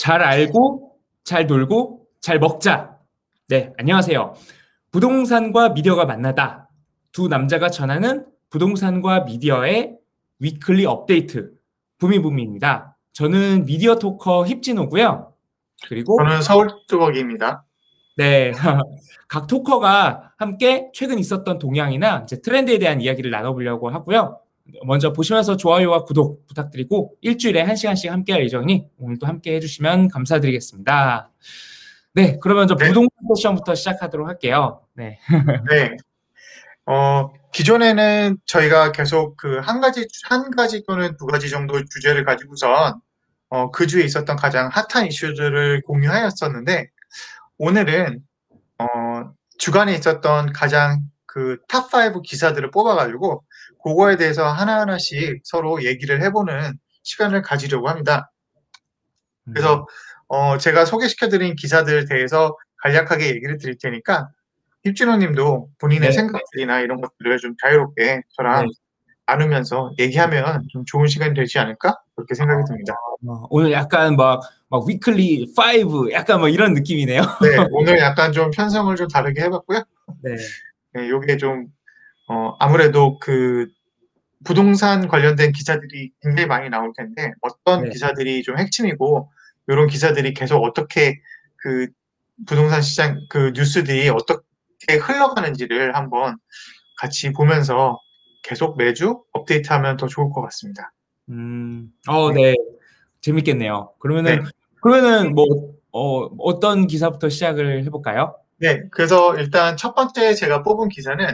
잘 알고, 잘 놀고, 잘 먹자. 네, 안녕하세요. 부동산과 미디어가 만나다. 두 남자가 전하는 부동산과 미디어의 weekly 업데이트. 부미부미입니다. 저는 미디어 talker 힙진호고요. 그리고 저는 서울 뚜벅이입니다. 네. 각 토커가 함께 최근 있었던 동향이나 이제 트렌드에 대한 이야기를 나눠보려고 하고요. 먼저 보시면서 좋아요와 구독 부탁드리고 일주일에 한 시간씩 함께 할 예정이니 오늘도 함께 해주시면 감사드리겠습니다. 네, 그러면 저 네. 부동산 세션부터 시작하도록 할게요. 네. 네. 어, 기존에는 저희가 계속 그 한 가지, 한 가지 또는 두 가지 정도 주제를 가지고선 어, 그 주에 있었던 가장 핫한 이슈들을 공유하였었는데 오늘은 어, 주간에 있었던 가장 그 top5 기사들을 뽑아가지고 그거에 대해서 하나하나씩 서로 얘기를 해보는 시간을 가지려고 합니다. 그래서 어, 제가 소개시켜드린 기사들에 대해서 간략하게 얘기를 드릴 테니까 힙진호 님도 본인의 네. 생각들이나 이런 것들을 좀 자유롭게 저랑 네. 나누면서 얘기하면 좀 좋은 시간이 되지 않을까? 그렇게 생각이 듭니다. 어, 오늘 약간 막, 막 위클리 5 약간 뭐 이런 느낌이네요. 네, 오늘 약간 좀 편성을 좀 다르게 해봤고요. 네. 네, 요게 좀, 어, 아무래도 그 부동산 관련된 기사들이 굉장히 많이 나올 텐데 어떤 네. 기사들이 좀 핵심이고 이런 기사들이 계속 어떻게 그 부동산 시장 그 뉴스들이 어떻게 흘러가는지를 한번 같이 보면서 계속 매주 업데이트하면 더 좋을 것 같습니다. 음, 어, 네. 재밌겠네요. 그러면은, 네. 그러면은 뭐, 어, 어떤 기사부터 시작을 해볼까요? 네, 그래서 일단 첫 번째 제가 뽑은 기사는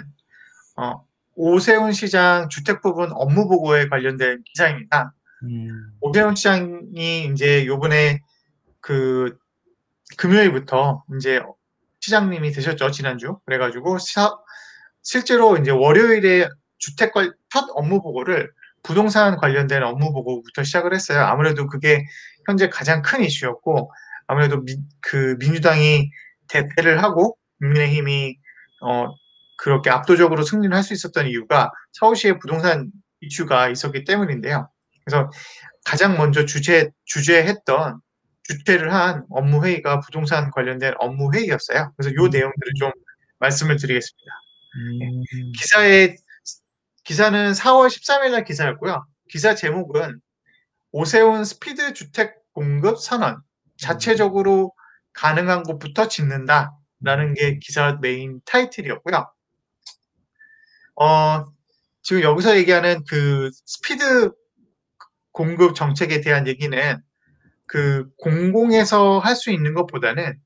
어, 오세훈 시장 주택 부분 업무 보고에 관련된 기사입니다. 음, 오세훈 시장이 이제 요번에 그 금요일부터 이제 시장님이 되셨죠 지난주 그래가지고 시- 실제로 이제 월요일에 주택 관- 첫 업무 보고를 부동산 관련된 업무 보고부터 시작을 했어요. 아무래도 그게 현재 가장 큰 이슈였고 아무래도 미- 그 민주당이 대패를 하고 국민의힘이 어 그렇게 압도적으로 승리를 할 수 있었던 이유가 서울시의 부동산 이슈가 있었기 때문인데요. 그래서 가장 먼저 주재 주재했던 주최를 한 업무 회의가 부동산 관련된 업무 회의였어요. 그래서 요 음. 내용들을 좀 말씀을 드리겠습니다. 음, 기사의 기사는 4월 13일 날 기사였고요. 기사 제목은 오세훈 스피드 주택 공급 선언 자체적으로 가능한 곳부터 짓는다라는 게 기사 메인 타이틀이었고요. 어, 지금 여기서 얘기하는 그 스피드 공급 정책에 대한 얘기는 그 공공에서 할 수 있는 것보다는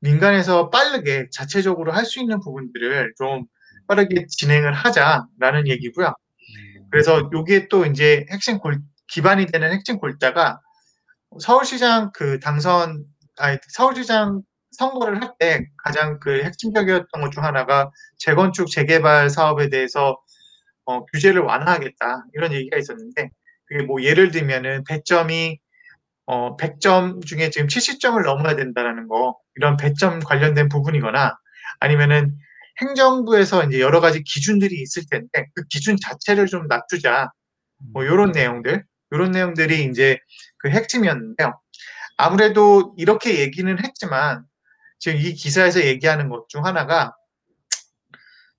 민간에서 빠르게 자체적으로 할 수 있는 부분들을 좀 빠르게 진행을 하자라는 얘기고요. 그래서 여기에 또 이제 핵심 골, 기반이 되는 핵심 골자가 서울시장 그 당선, 아니, 서울시장 선거를 할 때 가장 그 핵심적이었던 것 중 하나가 재건축, 재개발 사업에 대해서 어, 규제를 완화하겠다. 이런 얘기가 있었는데, 그게 뭐 예를 들면은 배점이 어, 100점 중에 지금 70점을 넘어야 된다라는 거, 이런 배점 관련된 부분이거나 아니면은 행정부에서 이제 여러 가지 기준들이 있을 텐데 그 기준 자체를 좀 낮추자. 뭐 요런 내용들, 요런 내용들이 이제 그 핵심이었는데요. 아무래도 이렇게 얘기는 했지만 지금 이 기사에서 얘기하는 것 중 하나가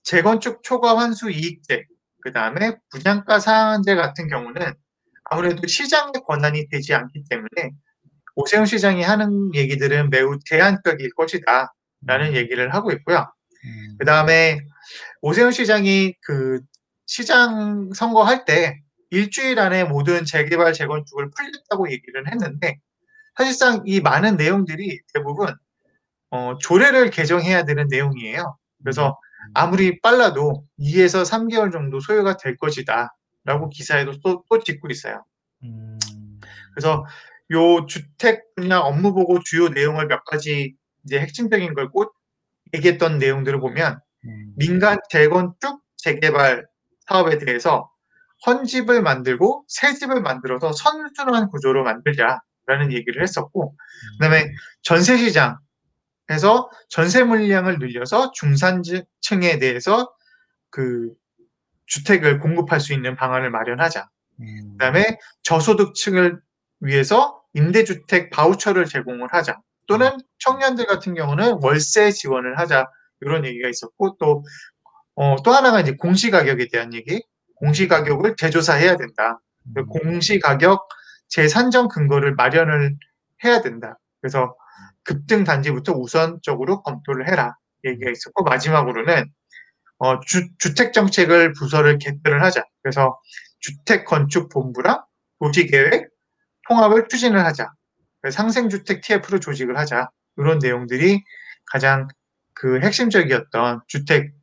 재건축 초과 환수 이익제, 그 다음에 분양가 상한제 같은 경우는 아무래도 시장의 권한이 되지 않기 때문에 오세훈 시장이 하는 얘기들은 매우 제한적일 것이다. 라는 얘기를 하고 있고요. 음, 그 다음에 오세훈 시장이 그 시장 선거할 때 일주일 안에 모든 재개발, 재건축을 풀겠다고 얘기를 했는데 사실상 이 많은 내용들이 대부분 어, 조례를 개정해야 되는 내용이에요. 그래서 아무리 빨라도 2에서 3개월 정도 소요가 될 것이다. 라고 기사에도 또, 또 짚고 있어요. 음, 그래서 요 주택 분야 업무 보고 주요 내용을 몇 가지 이제 핵심적인 걸 꼭 얘기했던 내용들을 보면 음, 민간 재건축 재개발 사업에 대해서 헌집을 만들고 새 집을 만들어서 선순환 구조로 만들자라는 얘기를 했었고 그다음에 전세 시장 에서 전세 물량을 늘려서 중산층에 대해서 그 주택을 공급할 수 있는 방안을 마련하자. 음, 그다음에 저소득층을 위해서 임대주택 바우처를 제공을 하자. 또는 청년들 같은 경우는 월세 지원을 하자. 이런 얘기가 있었고 또, 어, 또 하나가 이제 공시가격에 대한 얘기. 공시가격을 재조사해야 된다. 그 공시가격 재산정 근거를 마련을 해야 된다. 그래서 급등 단지부터 우선적으로 검토를 해라. 얘기가 있었고 마지막으로는 어, 주, 주택 정책을 부서를 개편을 하자. 그래서 주택 건축 본부랑 도시계획 통합을 추진을 하자. 상생주택 TF를 조직을 하자. 이런 내용들이 가장 그 핵심적이었던 주택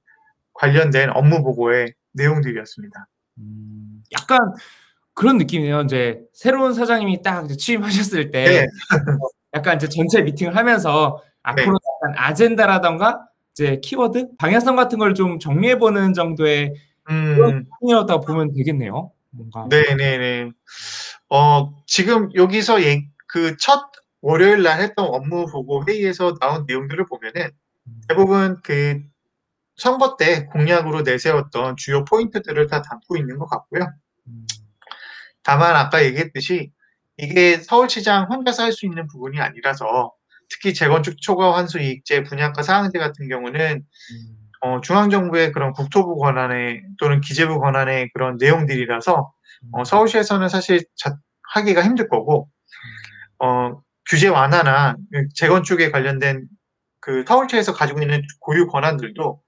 관련된 업무 보고의 내용들이었습니다. 음, 약간 그런 느낌이에요. 이제 새로운 사장님이 딱 이제 취임하셨을 때 네. 약간 이제 전체 미팅을 하면서 앞으로 네. 약간 아젠다라던가 이제 키워드, 방향성 같은 걸 좀 정리해 보는 정도의 음, 이었다고 보면 되겠네요. 뭔가. 네네네. 어, 지금 여기서 그첫 월요일 날 했던 업무 보고 회의에서 나온 내용들을 보면은 대부분 그 선거 때 공약으로 내세웠던 주요 포인트들을 다 담고 있는 것 같고요. 음, 다만 아까 얘기했듯이 이게 서울시장 혼자서 할 수 있는 부분이 아니라서 특히 재건축 초과 환수 이익제 분양가 상한제 같은 경우는 음, 어, 중앙정부의 그런 국토부 권한의 또는 기재부 권한의 그런 내용들이라서 어, 서울시에서는 사실 자, 하기가 힘들 거고 어, 규제 완화나 재건축에 관련된 그 서울시에서 가지고 있는 고유 권한들도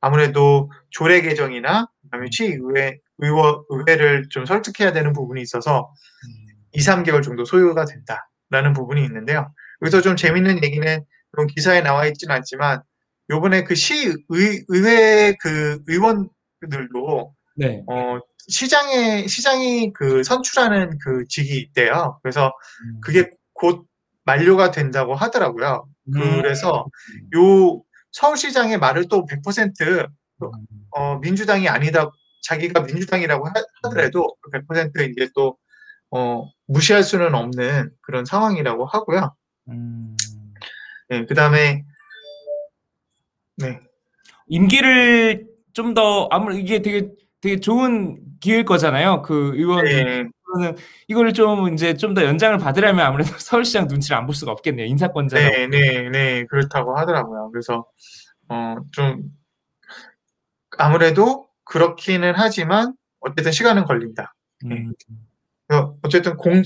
아무래도 조례 개정이나 그다음에 시의회 의원 의회를 좀 설득해야 되는 부분이 있어서 2, 3개월 정도 소요가 된다라는 부분이 있는데요. 여기서 좀 재밌는 얘기는 그런 기사에 나와 있지는 않지만 요번에 그 시의 의회 그 의원들도 네. 어 시장에 시장이 그 선출하는 그 직이 있대요. 그래서 음. 그게 곧 만료가 된다고 하더라고요. 음. 그래서 요 서울시장의 말을 또 100% 어, 민주당이 아니다, 자기가 민주당이라고 하, 하더라도 100% 이제 또 어, 무시할 수는 없는 그런 상황이라고 하고요. 음. 네, 그 다음에 네, 임기를 좀 더 아무래도 이게 되게 되게 좋은 기회일 거잖아요. 그 의원들은 네, 이거를 좀 이제 좀 더 연장을 받으려면 아무래도 서울시장 눈치를 안 볼 수가 없겠네요. 인사권자라고. 네, 네, 네, 그렇다고 하더라고요. 그래서 어, 좀 아무래도 그렇기는 하지만 어쨌든 시간은 걸린다. 음. 어쨌든 공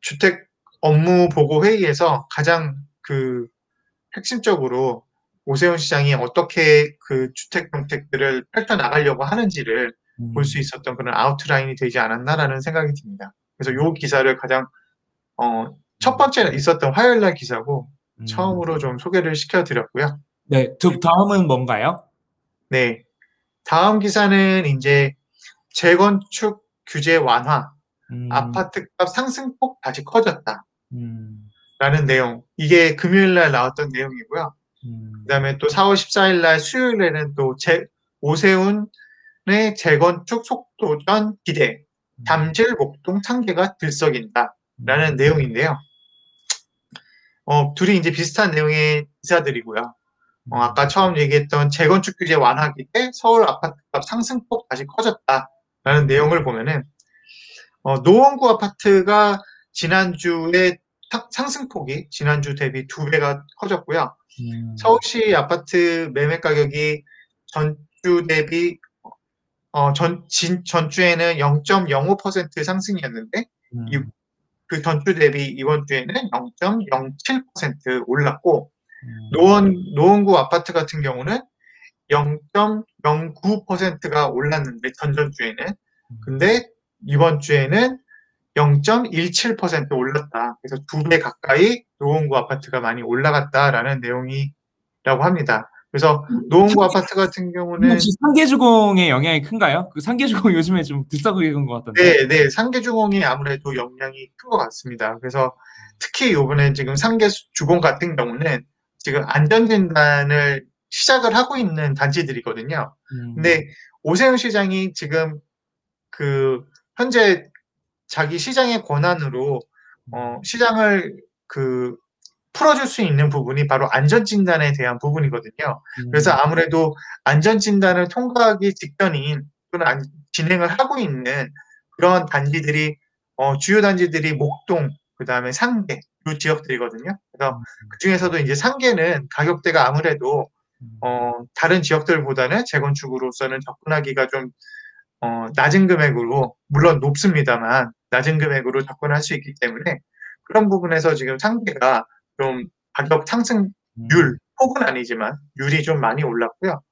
주택 업무 보고 회의에서 가장 그 핵심적으로 오세훈 시장이 어떻게 그 주택 정책들을 펼쳐 나가려고 하는지를 음. 볼수 있었던 그런 아웃라인이 되지 않았나라는 생각이 듭니다. 그래서 요 기사를 가장 어, 첫 번째 있었던 화요일 날 기사고 음. 처음으로 좀 소개를 시켜드렸고요. 네, 두- 다음은 뭔가요? 네. 다음 기사는 이제 재건축 규제 완화, 음. 아파트값 상승폭 다시 커졌다. 음. 라는 내용. 이게 금요일 날 나왔던 내용이고요. 음. 그 다음에 또 4월 14일 날 수요일에는 또 제, 오세훈의 재건축 속도전 기대, 담질 목동 창계가 들썩인다. 라는 내용인데요. 어, 둘이 이제 비슷한 내용의 기사들이고요. 어, 아까 처음 얘기했던 재건축 규제 완화 기대 서울 아파트값 상승폭 다시 커졌다라는 내용을 보면은 어, 노원구 아파트가 지난주에 탁- 상승폭이 지난주 대비 두 배가 커졌고요. 음. 서울시 아파트 매매 가격이 전주 대비 어, 전, 진, 전주에는 0.05% 상승이었는데 음. 이- 그 전주 대비 이번 주에는 0.07% 올랐고 음. 노원 노원구 아파트 같은 경우는 0.09%가 올랐는데 전전주에는 근데 이번 주에는 0.17% 올랐다. 그래서 두 배 가까이 노원구 아파트가 많이 올라갔다라는 내용이라고 합니다. 그래서 노원구 아파트 같은 경우는 혹시 상계주공의 영향이 큰가요? 그 상계주공 요즘에 좀 들썩이는 것 같던데. 네, 네, 상계주공이 아무래도 영향이 큰 것 같습니다. 그래서 특히 이번에 지금 상계주공 같은 경우는 지금 안전진단을 시작을 하고 있는 단지들이거든요. 음. 근데 오세훈 시장이 지금 그 현재 자기 시장의 권한으로 어, 시장을 그 풀어줄 수 있는 부분이 바로 안전진단에 대한 부분이거든요. 음. 그래서 아무래도 안전진단을 통과하기 직전인 또는 안- 진행을 하고 있는 그런 단지들이 어, 주요 단지들이 목동 그 다음에 상계 이 지역들이거든요. 그래서 그 중에서도 이제 상계는 가격대가 아무래도 어, 다른 지역들보다는 재건축으로서는 접근하기가 좀 어, 낮은 금액으로 물론 높습니다만 낮은 금액으로 접근할 수 있기 때문에 그런 부분에서 지금 상계가 좀 가격 상승률 폭은 아니지만 율이 좀 많이 올랐고요.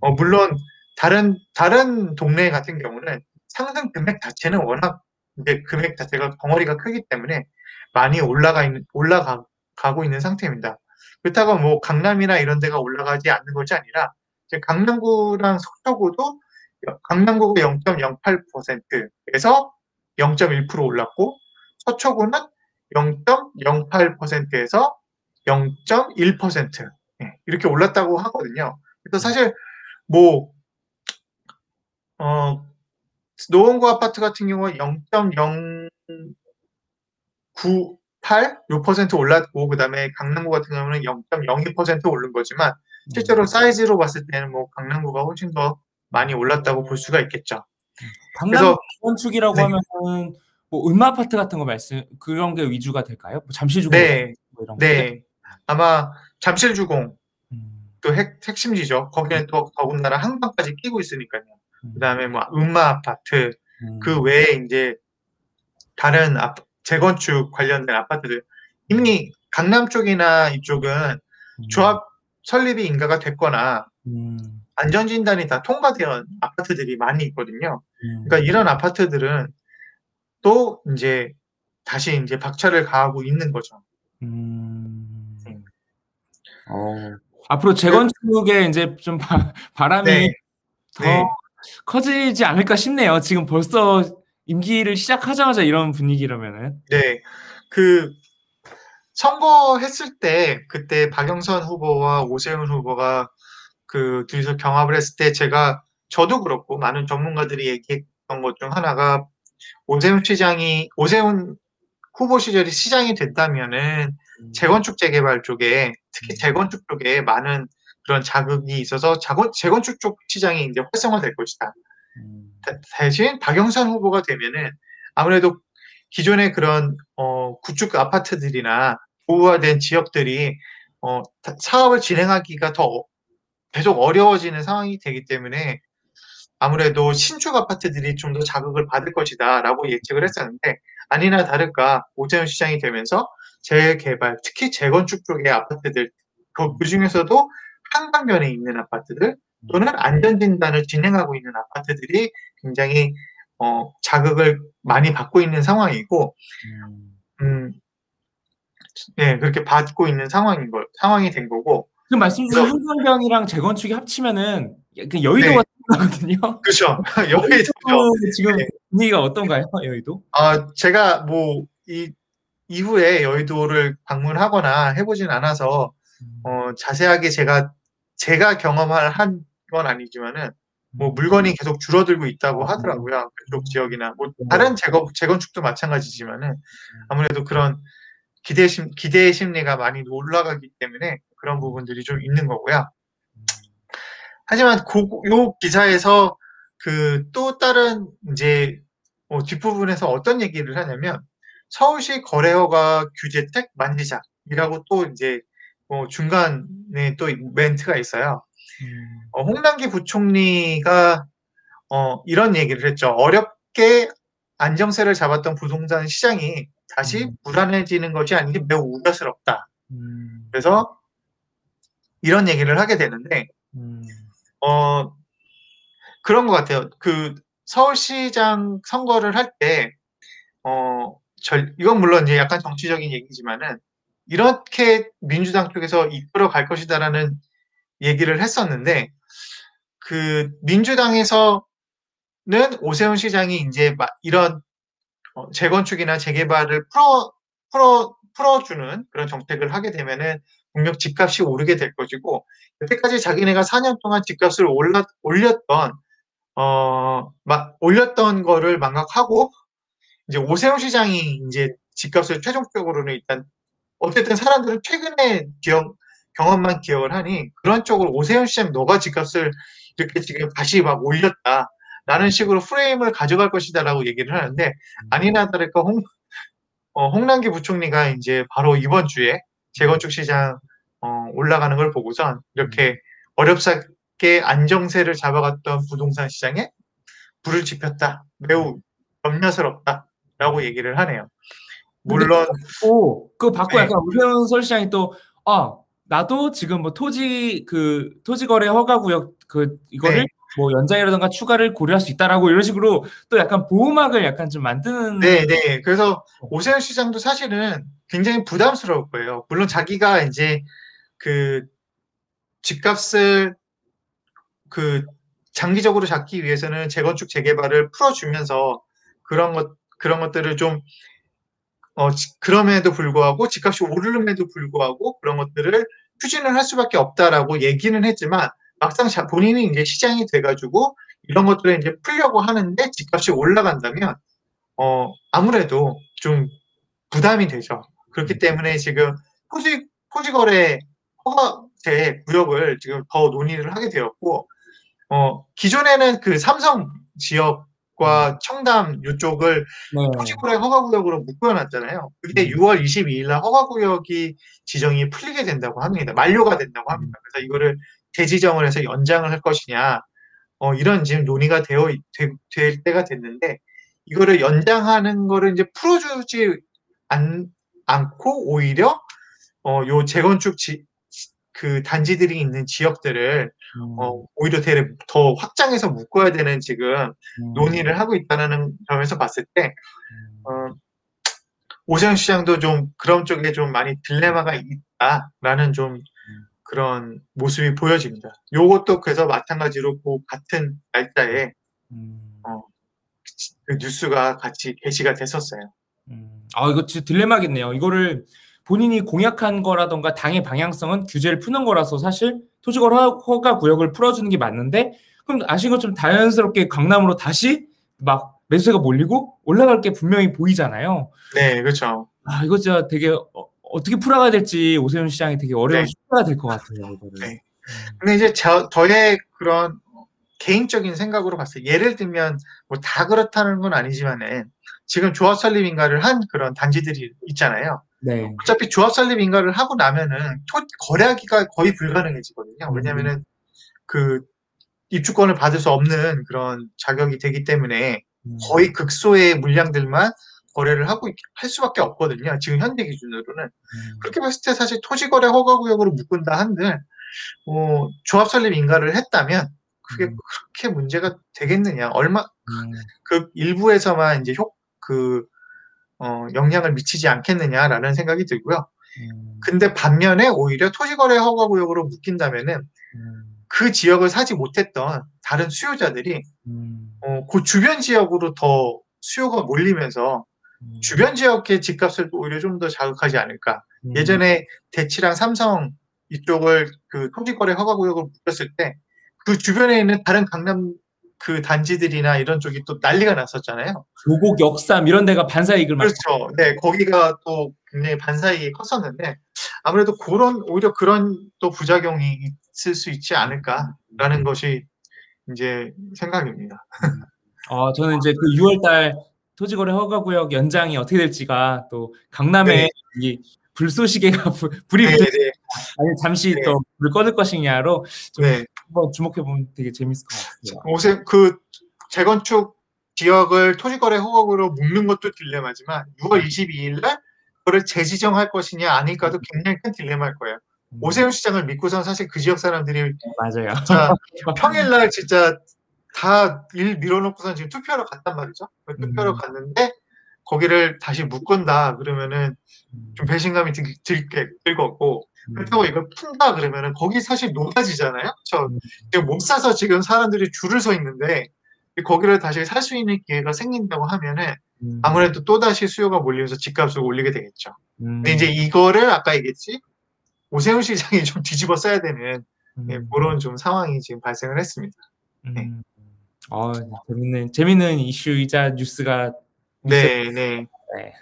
어, 물론 다른 다른 동네 같은 경우는 상승 금액 자체는 워낙 이제 금액 자체가 덩어리가 크기 때문에 많이 올라가 있는 올라가고 있는 상태입니다. 그렇다고 뭐 강남이나 이런 데가 올라가지 않는 것이 아니라 이제 강남구랑 서초구도 강남구가 0.08%에서 0.1% 올랐고 서초구는 0.08%에서 0.1% 예, 이렇게 올랐다고 하거든요. 그래서 사실 뭐 어, 노원구 아파트 같은 경우는 0.098 요퍼센트 올랐고 그 다음에 강남구 같은 경우는 0.02% 오른 거지만 실제로 사이즈로 봤을 때는 뭐 강남구가 훨씬 더 많이 올랐다고 볼 수가 있겠죠. 강남 건축이라고 네. 하면은 뭐 음마 아파트 같은 거 말씀 그런 게 위주가 될까요? 뭐 잠실주공 네, 뭐 네. 아마 잠실주공 음. 또 핵, 핵심지죠. 거기는 또 더군다나 한강까지 끼고 있으니까요. 음. 그다음에 뭐 음마 아파트 음. 그 외에 이제 다른 아, 재건축 관련된 아파트들 이미 강남 쪽이나 이쪽은 음. 조합 설립이 인가가 됐거나 음. 안전진단이 다 통과된 아파트들이 많이 있거든요. 음. 그러니까 이런 아파트들은 또 이제 다시 이제 박차를 가하고 있는 거죠. 음. 네. 어. 앞으로 재건축에 이제 좀 바, 바람이 네. 더 네. 커지지 않을까 싶네요. 지금 벌써 임기를 시작하자마자 이런 분위기라면은. 네. 그 선거했을 때 그때 박영선 후보와 오세훈 후보가 그 둘이서 경합을 했을 때 제가 저도 그렇고 많은 전문가들이 얘기했던 것 중 하나가 오세훈 시장이 오세훈 후보 시절이 시장이 됐다면은 음. 재건축 재개발 쪽에 특히 음. 재건축 쪽에 많은 그런 자극이 있어서 자건, 재건축 쪽 시장이 이제 활성화될 것이다. 음. 대신 박영선 후보가 되면은 아무래도 기존의 그런 어, 구축 아파트들이나 보호화된 지역들이 어, 사업을 진행하기가 더 계속 어려워지는 상황이 되기 때문에 아무래도 신축 아파트들이 좀 더 자극을 받을 것이다 라고 예측을 했었는데 아니나 다를까 오세훈 시장이 되면서 재개발 특히 재건축 쪽의 아파트들 그, 그 중에서도 한강변에 있는 아파트들 또는 안전진단을 진행하고 있는 아파트들이 굉장히 어, 자극을 많이 받고 있는 상황이고 음, 네, 그렇게 받고 있는 상황인 거 상황이 된 거고 그 말씀 주신 한강변이랑 재건축이 합치면은 그 여의도가 네. 거든요 그렇죠. 여의도 지금 네. 분위기가 어떤가요, 여의도? 아, 제가 뭐 이 이후에 여의도를 방문하거나 해보진 않아서 음. 어, 자세하게 제가 제가 경험할 한 건 아니지만은 뭐 음. 물건이 계속 줄어들고 있다고 하더라고요. 그쪽 지역이나 뭐 음. 다른 재건 재건축도 마찬가지지만은 아무래도 그런 기대 심 기대의 심리가 많이 올라가기 때문에 그런 부분들이 좀 있는 거고요. 하지만 고, 요 기사에서 그 또 다른 이제 뭐 뒷부분에서 어떤 얘기를 하냐면 서울시 거래허가 규제택 만지작이라고 또 이제 뭐 중간에 또 멘트가 있어요. 음. 어, 홍남기 부총리가 어, 이런 얘기를 했죠. 어렵게 안정세를 잡았던 부동산 시장이 다시 음. 불안해지는 것이 아닌게 매우 우려스럽다. 음. 그래서 이런 얘기를 하게 되는데, 음. 어, 그런 것 같아요. 그 서울시장 선거를 할 때, 어, 절, 이건 물론 이제 약간 정치적인 얘기지만은, 이렇게 민주당 쪽에서 이끌어 갈 것이다라는 얘기를 했었는데, 그 민주당에서는 오세훈 시장이 이제 이런 어, 재건축이나 재개발을 풀어 풀어 풀어주는 그런 정책을 하게 되면은 분명 집값이 오르게 될 것이고 여태까지 자기네가 4년 동안 집값을 올라, 올렸던 어, 막 올렸던 거를 망각하고 이제 오세훈 시장이 이제 집값을 최종적으로는 일단 어쨌든 사람들은 최근에 기억 경험만 기억을 하니 그런 쪽으로 오세훈 시장 너가 집값을 이렇게 지금 다시 막 올렸다. 라는 식으로 프레임을 가져갈 것이다 라고 얘기를 하는데 아니나 다를까 홍, 어, 홍남기 부총리가 이제 바로 이번 주에 재건축 시장 어, 올라가는 걸 보고선 이렇게 어렵게 안정세를 잡아갔던 부동산 시장에 불을 지폈다. 매우 염려스럽다라고 얘기를 하네요. 물론 오, 그거 받고 네. 약간 우세훈 서울시장이 또, 아, 나도 지금 뭐 토지, 그, 토지 거래 허가 구역, 그, 이거를 네. 뭐 연장이라든가 추가를 고려할 수 있다라고 이런 식으로 또 약간 보호막을 약간 좀 만드는. 네, 네. 그래서 오세훈 시장도 사실은 굉장히 부담스러울 거예요. 물론 자기가 이제 그 집값을 그 장기적으로 잡기 위해서는 재건축 재개발을 풀어주면서 그런 것 그런 것들을 좀 어, 지- 그럼에도 불구하고 집값이 오르름에도 불구하고 그런 것들을 추진을 할 수밖에 없다라고 얘기는 했지만 막상 자- 본인이 이제 시장이 돼가지고 이런 것들을 이제 풀려고 하는데 집값이 올라간다면 어, 아무래도 좀 부담이 되죠. 그렇기 때문에 지금 토지, 토지 거래 허가제 구역을 지금 더 논의를 하게 되었고, 어, 기존에는 그 삼성 지역과 청담 이쪽을 네. 토지거래 허가구역으로 묶어놨잖아요. 그게 음. 6월 22일 날 허가구역이 지정이 풀리게 된다고 합니다. 만료가 된다고 합니다. 그래서 이거를 재지정을 해서 연장을 할 것이냐, 어, 이런 지금 논의가 되어, 있- 되- 될 때가 됐는데, 이거를 연장하는 거를 이제 풀어주지 않, 않고 오히려, 어, 요 재건축 지, 그 단지들이 있는 지역들을, 음, 어, 오히려 대- 더 확장해서 묶어야 되는 지금 음, 논의를 하고 있다는 점에서 봤을 때, 음, 어, 오세훈 시장도 좀 그런 쪽에 좀 많이 딜레마가 있다라는 좀 그런 모습이 보여집니다. 요것도 그래서 마찬가지로 그 같은 날짜에 음, 그 뉴스가 같이 게시가 됐었어요. 음. 아, 이거 진짜 딜레마겠네요. 이거를 본인이 공약한 거라던가 당의 방향성은 규제를 푸는 거라서 사실 토지거래 허- 허가 구역을 풀어주는 게 맞는데 그럼 아신 것처럼 자연스럽게 강남으로 다시 막 매수세가 몰리고 올라갈 게 분명히 보이잖아요. 네, 그렇죠. 아, 이거 진짜 되게 어, 떻게 풀어가야 될지 오세훈 시장이 되게 어려운 네. 숙제가 될 것 같아요. 이거를. 네. 음, 근데 이제 저, 저의 그런 개인적인 생각으로 봤을 때 예를 들면 뭐 다 그렇다는 건 아니지만은 지금 조합 설립 인가를 한 그런 단지들이 있잖아요. 네. 어차피 조합 설립 인가를 하고 나면은 토, 거래하기가 거의 불가능해지거든요. 왜냐면은 그 입주권을 받을 수 없는 그런 자격이 되기 때문에 음, 거의 극소의 물량들만 거래를 하고 있- 할 수밖에 없거든요. 지금 현재 기준으로는. 음, 그렇게 봤을 때 사실 토지거래 허가구역으로 묶은다 한들 어, 조합 설립 인가를 했다면 그게 음. 그렇게 문제가 되겠느냐? 얼마 음, 그 일부에서만 이제 효, 그 어, 영향을 미치지 않겠느냐라는 생각이 들고요. 음, 근데 반면에 오히려 토지거래 허가구역으로 묶인다면은 음, 그 지역을 사지 못했던 다른 수요자들이 음, 어, 그 주변 지역으로 더 수요가 몰리면서 음, 주변 지역의 집값을 또 오히려 좀 더 자극하지 않을까. 음, 예전에 대치랑 삼성 이쪽을 그 토지거래 허가구역으로 묶었을 때 그 주변에 있는 다른 강남 그 단지들이나 이런 쪽이 또 난리가 났었잖아요. 조곡 역삼 이런 데가 반사 이익을 막 그렇죠. 네, 거기가 또 굉장히 반사이익이 컸었는데 아무래도 그런 오히려 그런 또 부작용이 있을 수 있지 않을까라는 것이 이제 생각입니다. 어, 저는 이제 그 6월달 토지거래 허가구역 연장이 어떻게 될지가 또 강남에 네. 이 불쏘시개가 불, 불이 네, 붙을 네, 아니 잠시 네. 또불 꺼질 것이냐로 좀 네. 한번 주목해 보면 되게 재밌을 것 같아요. 옷에 그 재건축 지역을 토지거래 허가구로 묶는 것도 딜레마지만 6월 22일 날 그거를 재지정할 것이냐 아닐까도 굉장히 큰 딜레마일 거예요. 음, 오세훈 시장을 믿고선 사실 그 지역 사람들이 맞아요. 진짜 평일날 진짜 다 일 밀어놓고선 지금 투표하러 갔단 말이죠. 그 투표하러 음. 갔는데 거기를 다시 묶은다 그러면은 좀 배신감이 들, 들, 들 거고 그렇다고 이걸 푼다 그러면은 거기 사실 노다지잖아요. 저 음. 지금 못 사서 지금 사람들이 줄을 서 있는데 거기를 다시 살 수 있는 기회가 생긴다고 하면은 음, 아무래도 또 다시 수요가 몰리면서 집값을 올리게 되겠죠. 음, 근데 이제 이거를 아까 얘기했지 오세훈 시장이 좀 뒤집어 써야 되는 예, 음, 그런 좀 상황이 지금 발생을 했습니다. 네. 음. 어, 재밌는 재밌는 이슈이자 뉴스가 네, 네. 네.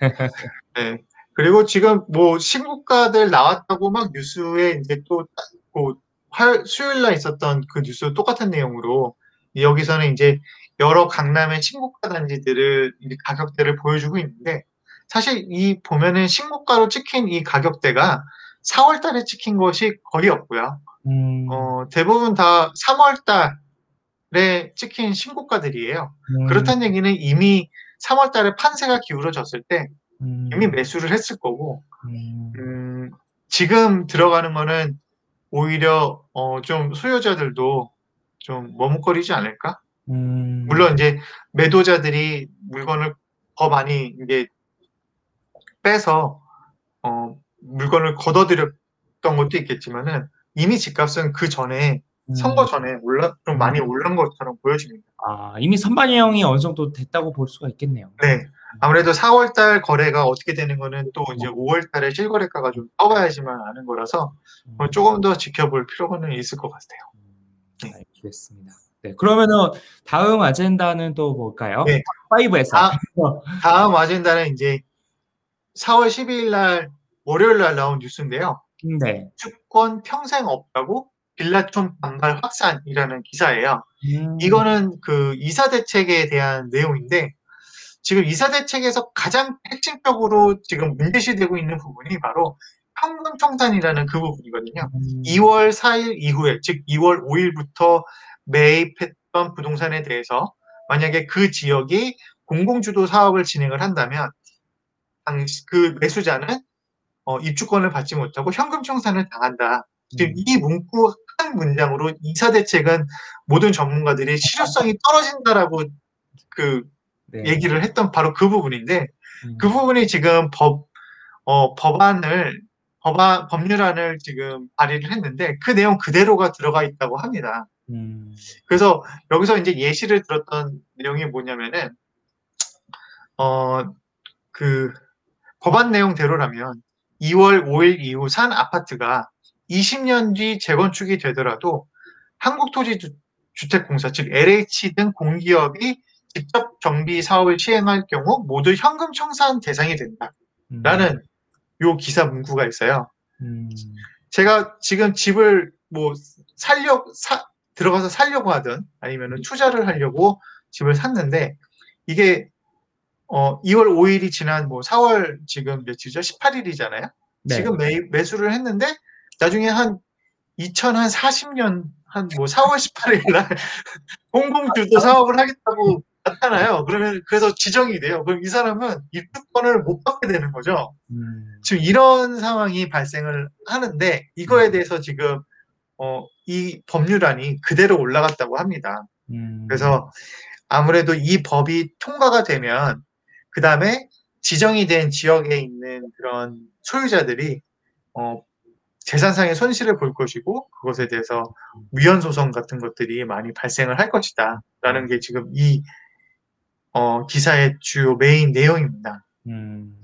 네. 그리고 지금 뭐 신고가들 나왔다고 막 뉴스에 이제 또 뭐, 화, 수요일 날 있었던 그 뉴스 똑같은 내용으로 여기서는 이제 여러 강남의 신고가 단지들을 가격대를 보여주고 있는데 사실 이 보면은 신고가로 찍힌 이 가격대가 4월 달에 찍힌 것이 거의 없고요. 음, 어, 대부분 다 3월 달에 찍힌 신고가들이에요. 음, 그렇다는 얘기는 이미 3월 달에 판세가 기울어졌을 때 음, 이미 매수를 했을 거고, 음, 음, 지금 들어가는 거는 오히려 어, 좀 소유자들도 좀 머뭇거리지 않을까? 음, 물론 이제 매도자들이 물건을 더 많이 이제 빼서 어, 물건을 걷어들였던 것도 있겠지만은 이미 집값은 그 전에 음. 선거 전에 올라 좀 많이 오른 것처럼 보여집니다. 아, 이미 선반영이 어느 정도 됐다고 볼 수가 있겠네요. 네. 아무래도 4월달 거래가 어떻게 되는 거는 또 이제 5월달에 실거래가가 좀 떠봐야지만 아는 거라서 어, 조금 더 지켜볼 필요는 있을 것 같아요. 음, 알겠습니다. 네, 그러면은 다음 아젠다는 또 뭘까요? 네. 5에서 아, 다음 아젠다는 이제 4월 12일 날 월요일 날 나온 뉴스인데요. 네. 주권 평생 없다고 빌라촌 반발 확산이라는 기사예요. 음, 이거는 그 이사 대책에 대한 내용인데 지금 이사 대책에서 가장 핵심적으로 지금 문제시되고 있는 부분이 바로 현금 청산이라는 그 부분이거든요. 음, 2월 4일 이후에 즉 2월 5일부터 매입했던 부동산에 대해서 만약에 그 지역이 공공주도 사업을 진행을 한다면 그 매수자는 어, 입주권을 받지 못하고 현금 청산을 당한다. 지금 음, 이 문구 한 문장으로 이사 대책은 모든 전문가들이 실효성이 떨어진다라고 그 네. 얘기를 했던 바로 그 부분인데 음, 그 부분이 지금 법 어, 법안을 법안 법률안을 지금 발의를 했는데 그 내용 그대로가 들어가 있다고 합니다. 음, 그래서 여기서 이제 예시를 들었던 내용이 뭐냐면은 어 그 법안 내용대로라면 2월 5일 이후 산 아파트가 20년 뒤 재건축이 되더라도 한국토지주택공사 즉 LH 등 공기업이 직접 정비 사업을 시행할 경우 모두 현금 청산 대상이 된다라는 음, 요 기사 문구가 있어요. 음, 제가 지금 집을 뭐 살려 사 들어가서 살려고 하든 아니면은 투자를 하려고 집을 샀는데 이게 어 2월 5일이 지난 뭐 4월 지금 며칠이죠? 18일이잖아요. 네. 지금 매, 매수를 했는데 나중에 한 2040년 한 뭐 4월 18일 날 공공주도 사업을 하겠다고 나타나요. 그러면 그래서 지정이 돼요. 그럼 이 사람은 입주권을 못 받게 되는 거죠. 음, 지금 이런 상황이 발생을 하는데 이거에 대해서 지금 어, 이 법률안이 그대로 올라갔다고 합니다. 음, 그래서 아무래도 이 법이 통과가 되면 그 다음에 지정이 된 지역에 있는 그런 소유자들이 어, 재산상의 손실을 볼 것이고 그것에 대해서 위헌 소송 같은 것들이 많이 발생을 할 것이다라는 게 지금 이 어, 기사의 주요 메인 내용입니다. 음.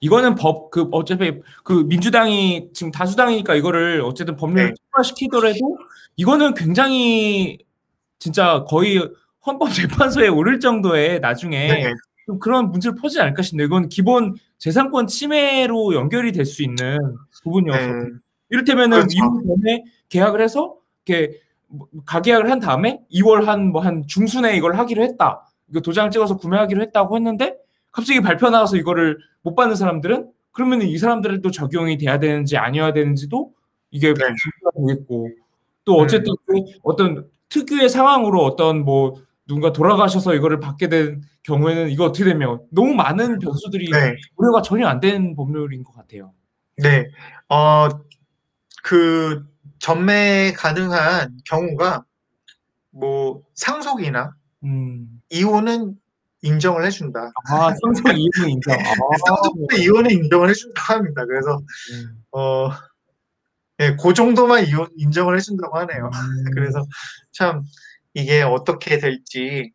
이거는 법, 그, 어차피, 그, 민주당이 지금 다수당이니까 이거를 어쨌든 법률을 네. 통과시키더라도 이거는 굉장히 진짜 거의 헌법재판소에 오를 정도의 나중에 네, 좀 그런 문제를 퍼지지 않을까 싶네요. 이건 기본 재산권 침해로 연결이 될 수 있는 부분이어서. 네, 이를테면은 그렇죠. 2월 전에 계약을 해서 이렇게 뭐 가계약을 한 다음에 2월 한 뭐 한 중순에 이걸 하기로 했다. 이거 도장을 찍어서 구매하기로 했다고 했는데 갑자기 발표 나와서 이거를 못 받는 사람들은 그러면 이 사람들도 적용이 돼야 되는지 아니어야 되는지도 이게 네. 되겠고 또 어쨌든 그 어떤 특유의 상황으로 어떤 뭐 누군가 돌아가셔서 이거를 받게 된 경우에는 이거 어떻게 되면 너무 많은 변수들이 네, 고려가 전혀 안 된 법률인 것 같아요. 네. 어, 그 전매 가능한 경우가 뭐 상속이나 음. 이혼은 인정을 해준다. 아, 상속 이유는 인정. 아, 상속과 이혼은 인정을 해준다고 합니다. 그래서 음. 어, 예, 그 정도만 이혼, 인정을 해준다고 하네요. 음. 그래서 참 이게 어떻게 될지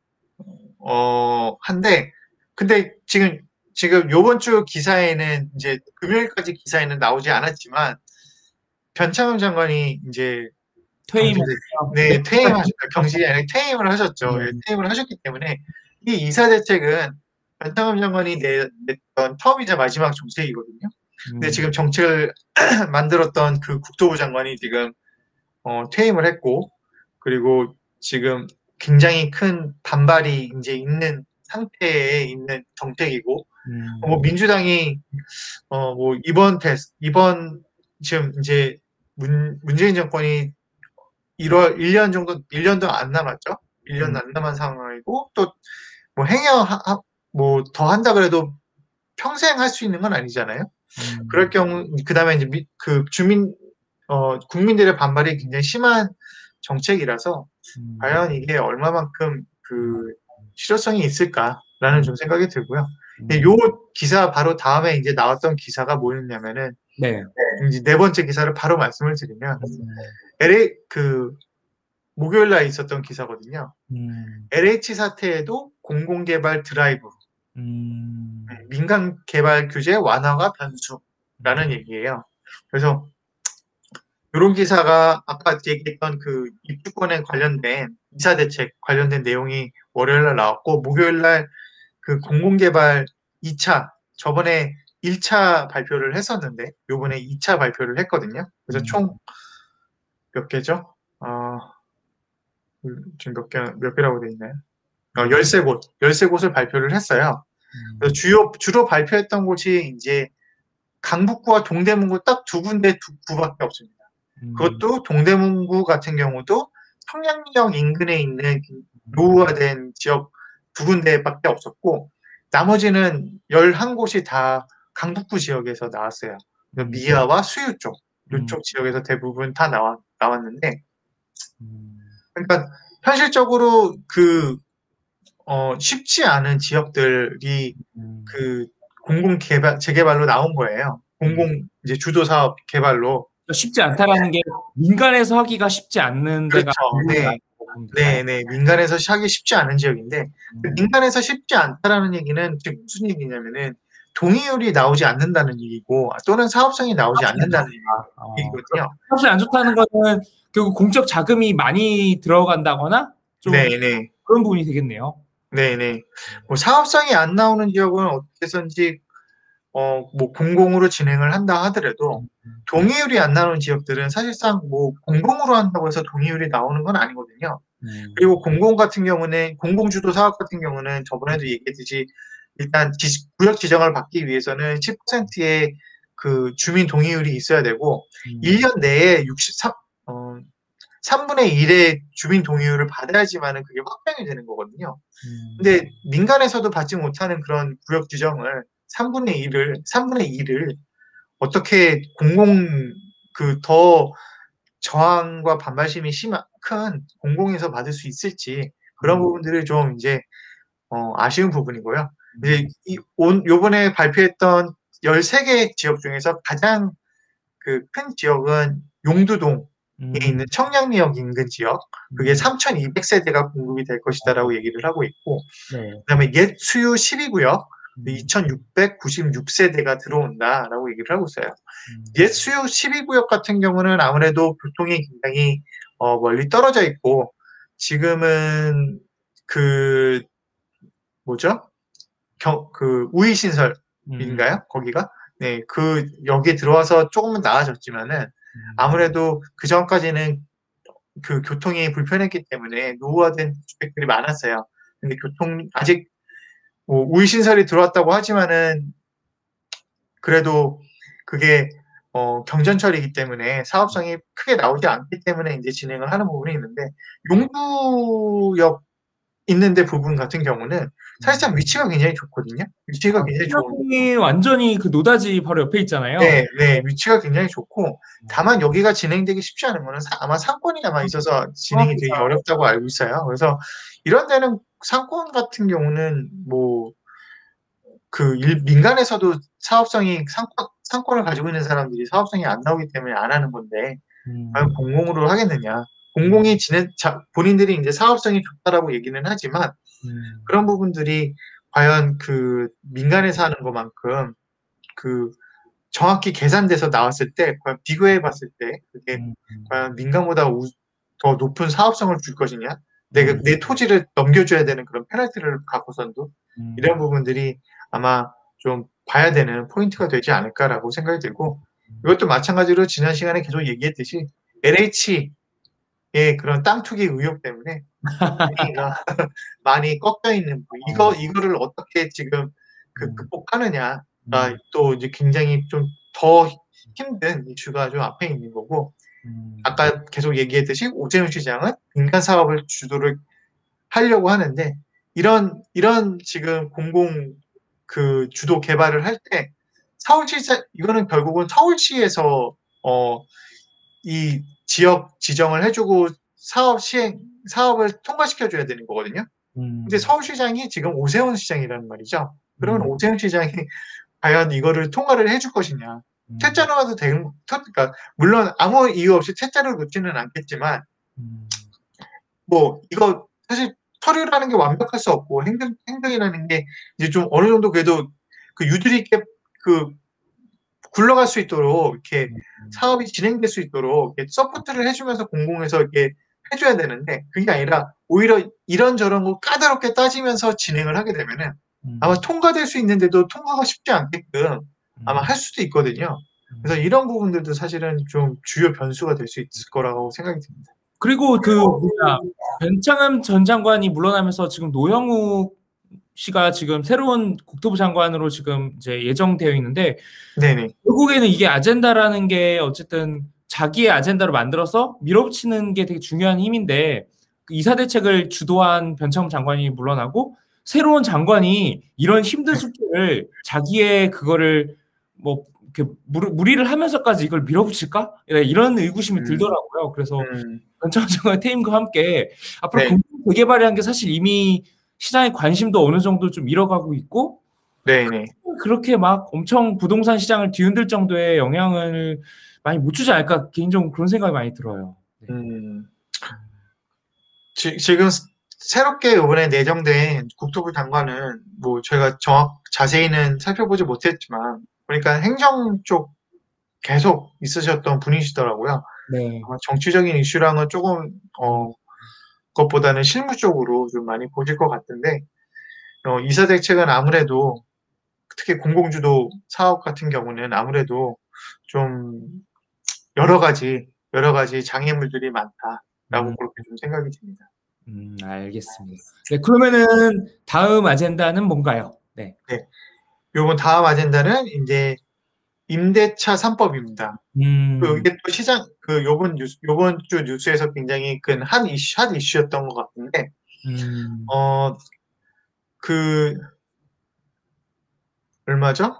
어 한데 근데 지금 지금 요번 주 기사에는 이제 금요일까지 기사에는 나오지 않았지만 변창흠 장관이 이제 퇴임. 네 퇴임하셨다 경질이 아니라 퇴임을 하셨죠. 음. 예, 퇴임을 하셨기 때문에 이 이사 대책은 변창흠 장관이 내, 냈던 처음이자 마지막 정책이거든요. 근데 지금 정책을 만들었던 그 국토부 장관이 지금 어, 퇴임을 했고 그리고 지금 굉장히 큰 반발이 이제 있는 상태에 있는 정책이고 음. 뭐 민주당이 어 뭐 이번 테스 이번 지금 이제 문, 문재인 정권이 1월 1년 정도 1년도 안 남았죠. 1년 음. 안 남은 상황이고 또 뭐 행여 뭐 더 한다 그래도 평생 할 수 있는 건 아니잖아요. 음. 그럴 경우 그다음에 이제 미, 그 주민 어 국민들의 반발이 굉장히 심한 정책이라서 음. 과연 이게 얼마만큼 그 실효성이 있을까라는 좀 생각이 들고요. 근데 요 기사 바로 다음에 이제 나왔던 기사가 뭐였냐면은 네. 이제 네 번째 기사를 바로 말씀을 드리면 음. LA 그 목요일 날 있었던 기사거든요. 음. LH 사태에도 공공개발 드라이브 음. 민간 개발 규제 완화가 변수라는 얘기예요. 그래서 이런 기사가 아까 얘기했던 그 입주권에 관련된 이사 대책 관련된 내용이 월요일 날 나왔고 목요일 날 그 공공개발 2차 저번에 1차 발표를 했었는데 요번에 2차 발표를 했거든요. 그래서 음. 총몇 개죠? 어, 지금 몇 개, 몇 개라고 돼 있나요? 어, 13곳, 13곳을 발표를 했어요. 음. 그래서 주요, 주로 발표했던 곳이 이제 강북구와 동대문구 딱 두 군데 두 구밖에 없습니다. 음. 그것도 동대문구 같은 경우도 청량리역 인근에 있는 노후화된 지역 두 군데밖에 없었고 나머지는 11곳이 다 강북구 지역에서 나왔어요. 그래서 미아와 수유 쪽, 이쪽 지역에서 대부분 다 나왔, 나왔는데 음. 그러니까 현실적으로 그 어, 쉽지 않은 지역들이 음. 그 공공 개발 재개발로 나온 거예요. 공공 이제 주도 사업 개발로. 쉽지 않다라는 게 민간에서 하기가 쉽지 않는 데가 그렇죠. 네. 네, 네. 민간에서 하기 쉽지 않은 지역인데 음. 민간에서 쉽지 않다라는 얘기는 지금 무슨 얘기냐면은 동의율이 나오지 않는다는 얘기고 또는 사업성이 나오지 않는다는 어, 얘기거든요. 사업성이 안 좋다는 거는 결국 공적 자금이 많이 들어간다거나 좀 네, 네. 그런 부분이 되겠네요. 네네. 뭐 사업성이 안 나오는 지역은 어떻게든지 어, 뭐 공공으로 진행을 한다 하더라도 동의율이 안 나오는 지역들은 사실상 뭐 공공으로 한다고 해서 동의율이 나오는 건 아니거든요. 음. 그리고 공공 같은 경우는 공공주도 사업 같은 경우는 저번에도 얘기했듯이 일단 지, 구역 지정을 받기 위해서는 10%의 그 주민 동의율이 있어야 되고 음. 1년 내에 63 어, 3분의 1의 주민 동의율을 받아야지만은 그게 확정이 되는 거거든요. 음. 근데 민간에서도 받지 못하는 그런 구역 지정을 3분의 1을 3분의 2를 어떻게 공공 그 더 저항과 반발심이 심한 큰 공공에서 받을 수 있을지 그런 음. 부분들을 좀 이제 어, 아쉬운 부분이고요. 이제 이, 온, 요번에 발표했던 13개 지역 중에서 가장 그 큰 지역은 용두동에 음. 있는 청량리역 인근 지역, 그게 음. 3,200세대가 공급이 될 것이다라고 얘기를 하고 있고, 네. 그다음에 옛 수유 12구역 음. 2,696세대가 들어온다라고 얘기를 하고 있어요. 음. 옛 수요 12구역 같은 경우는 아무래도 교통이 굉장히 어, 멀리 떨어져 있고 지금은 그 뭐죠? 경, 그 우이 신설인가요? 음. 거기가 네, 그 여기에 들어와서 조금은 나아졌지만은 음. 아무래도 그 전까지는 그 교통이 불편했기 때문에 노후화된 주택들이 많았어요. 근데 교통 아직 뭐 우이 신설이 들어왔다고 하지만은 그래도 그게 어, 경전철이기 때문에 사업성이 크게 나오지 않기 때문에 이제 진행을 하는 부분이 있는데 용두역 있는데 부분 같은 경우는 사실상 위치가 굉장히 좋거든요. 위치가 굉장히 좋은. 이 완전히 그 노다지 바로 옆에 있잖아요. 네, 네, 위치가 굉장히 좋고 다만 여기가 진행되기 쉽지 않은 거는 사- 아마 상권이 아마 있어서 진행이 되게. 어렵다고 알고 있어요. 그래서 이런 데는 상권 같은 경우는 뭐 그 민간에서도 사업성이 상권 상권을 가지고 있는 사람들이 사업성이 안 나오기 때문에 안 하는 건데 음. 공공으로 하겠느냐? 공공이 진행 자, 본인들이 이제 사업성이 좋다라고 얘기는 하지만 음. 그런 부분들이 과연 그 민간에서 하는 것만큼 그 정확히 계산돼서 나왔을 때 과연 비교해 봤을 때 그게 음. 과연 민간보다 우- 더 높은 사업성을 줄 것이냐 내가 음. 내 토지를 넘겨줘야 되는 그런 페널티를 갖고선도 음. 이런 부분들이 아마 좀 봐야 되는 포인트가 되지 않을까라고 생각이 들고 이것도 마찬가지로 지난 시간에 계속 얘기했듯이 LH 의 그런 땅 투기 의혹 때문에 분위기가 많이 꺾여 있는 부- 이거 이거를 어떻게 지금 그 음. 극복하느냐가 음. 또 이제 굉장히 좀 더 힘든 이슈가 좀 앞에 있는 거고 음. 아까 계속 얘기했듯이 오세훈 시장은 민간 사업을 주도를 하려고 하는데 이런 이런 지금 공공 그 주도 개발을 할 때 서울시 이거는 결국은 서울시에서 어이 지역 지정을 해주고 사업 시행 사업을 통과시켜 줘야 되는 거거든요. 음. 근데 서울시장이 지금 오세훈 시장이라는 말이죠. 그러면 음. 오세훈 시장이 과연 이거를 통과를 해줄 것이냐? 음. 퇴짜 놔도 되는, 퇴- 그러니까 물론 아무 이유 없이 퇴짜를 놓지는 않겠지만 음. 뭐 이거 사실 서류라는 게 완벽할 수 없고 행정 행정이라는 게 이제 좀 어느 정도 그래도 그 유도리 있게 그 굴러갈 수 있도록 이렇게 사업이 진행될 수 있도록 이렇게 서포트를 해주면서 공공에서 이렇게 해줘야 되는데 그게 아니라 오히려 이런저런 거 까다롭게 따지면서 진행을 하게 되면은 음. 아마 통과될 수 있는데도 통과가 쉽지 않게끔 아마 할 수도 있거든요. 그래서 이런 부분들도 사실은 좀 주요 변수가 될 수 있을 거라고 생각이 듭니다. 그리고 그 뭐냐 변창흠 전 장관이 물러나면서 지금 노영욱 씨가 지금 새로운 국토부 장관으로 지금 이제 예정되어 있는데 네네. 결국에는 이게 아젠다라는 게 어쨌든 자기의 아젠다로 만들어서 밀어붙이는 게 되게 중요한 힘인데 그 이사 대책을 주도한 변창흠 장관이 물러나고 새로운 장관이 이런 힘든 숙제를 자기의 그거를 뭐 이렇게 무리, 무리를 하면서까지 이걸 밀어붙일까 이런 의구심이 음. 들더라고요. 그래서 음, 변창흠 장관의 퇴임과 함께 앞으로 네. 공공 재개발이라는 게 사실 이미 시장의 관심도 어느 정도 좀 잃어가고 있고 네네. 그렇게 막 엄청 부동산 시장을 뒤흔들 정도의 영향을 많이 못 주지 않을까 개인적으로 그런 생각이 많이 들어요. 네. 음, 지, 지금 새롭게 이번에 내정된 국토부 장관은 뭐 저희가 정확 자세히는 살펴보지 못했지만 보니까 행정 쪽 계속 있으셨던 분이시더라고요. 네. 정치적인 이슈랑은 조금 어 것보다는 실무 쪽으로 좀 많이 보실 것 같은데 어, 이사 대책은 아무래도 특히 공공주도 사업 같은 경우는 아무래도 좀 여러 가지 여러 가지 장애물들이 많다라고 음. 그렇게 좀 생각이 듭니다. 음, 알겠습니다. 네, 그러면은 다음 아젠다는 뭔가요? 네. 요번 다음 아젠다는 이제 임대차 3법입니다. 음, 그 이게 또 시장 그 요번 뉴스 요번 주 뉴스에서 굉장히 큰 한 이슈 한 이슈였던 것 같은데 음, 어그 얼마죠?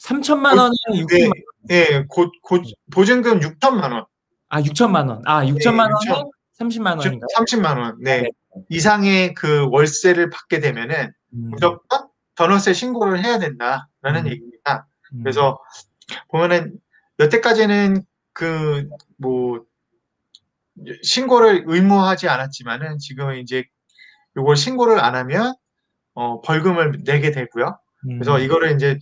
3천만 원에 네, 6천만 원. 예, 고, 고, 보증금 6천만 원, 아, 6천만 원. 아, 6천만 네, 원에 30만 원인가요? 30만 원, 네, 네. 이상의 그 월세를 받게 되면은 음, 무조건 전월세 신고를 해야 된다라는 음. 얘기입니다. 음, 그래서 보면은 여태까지는 그 뭐 신고를 의무하지 않았지만은 지금은 이제 요걸 신고를 안 하면 어 벌금을 내게 되고요. 그래서 음, 이거를 이제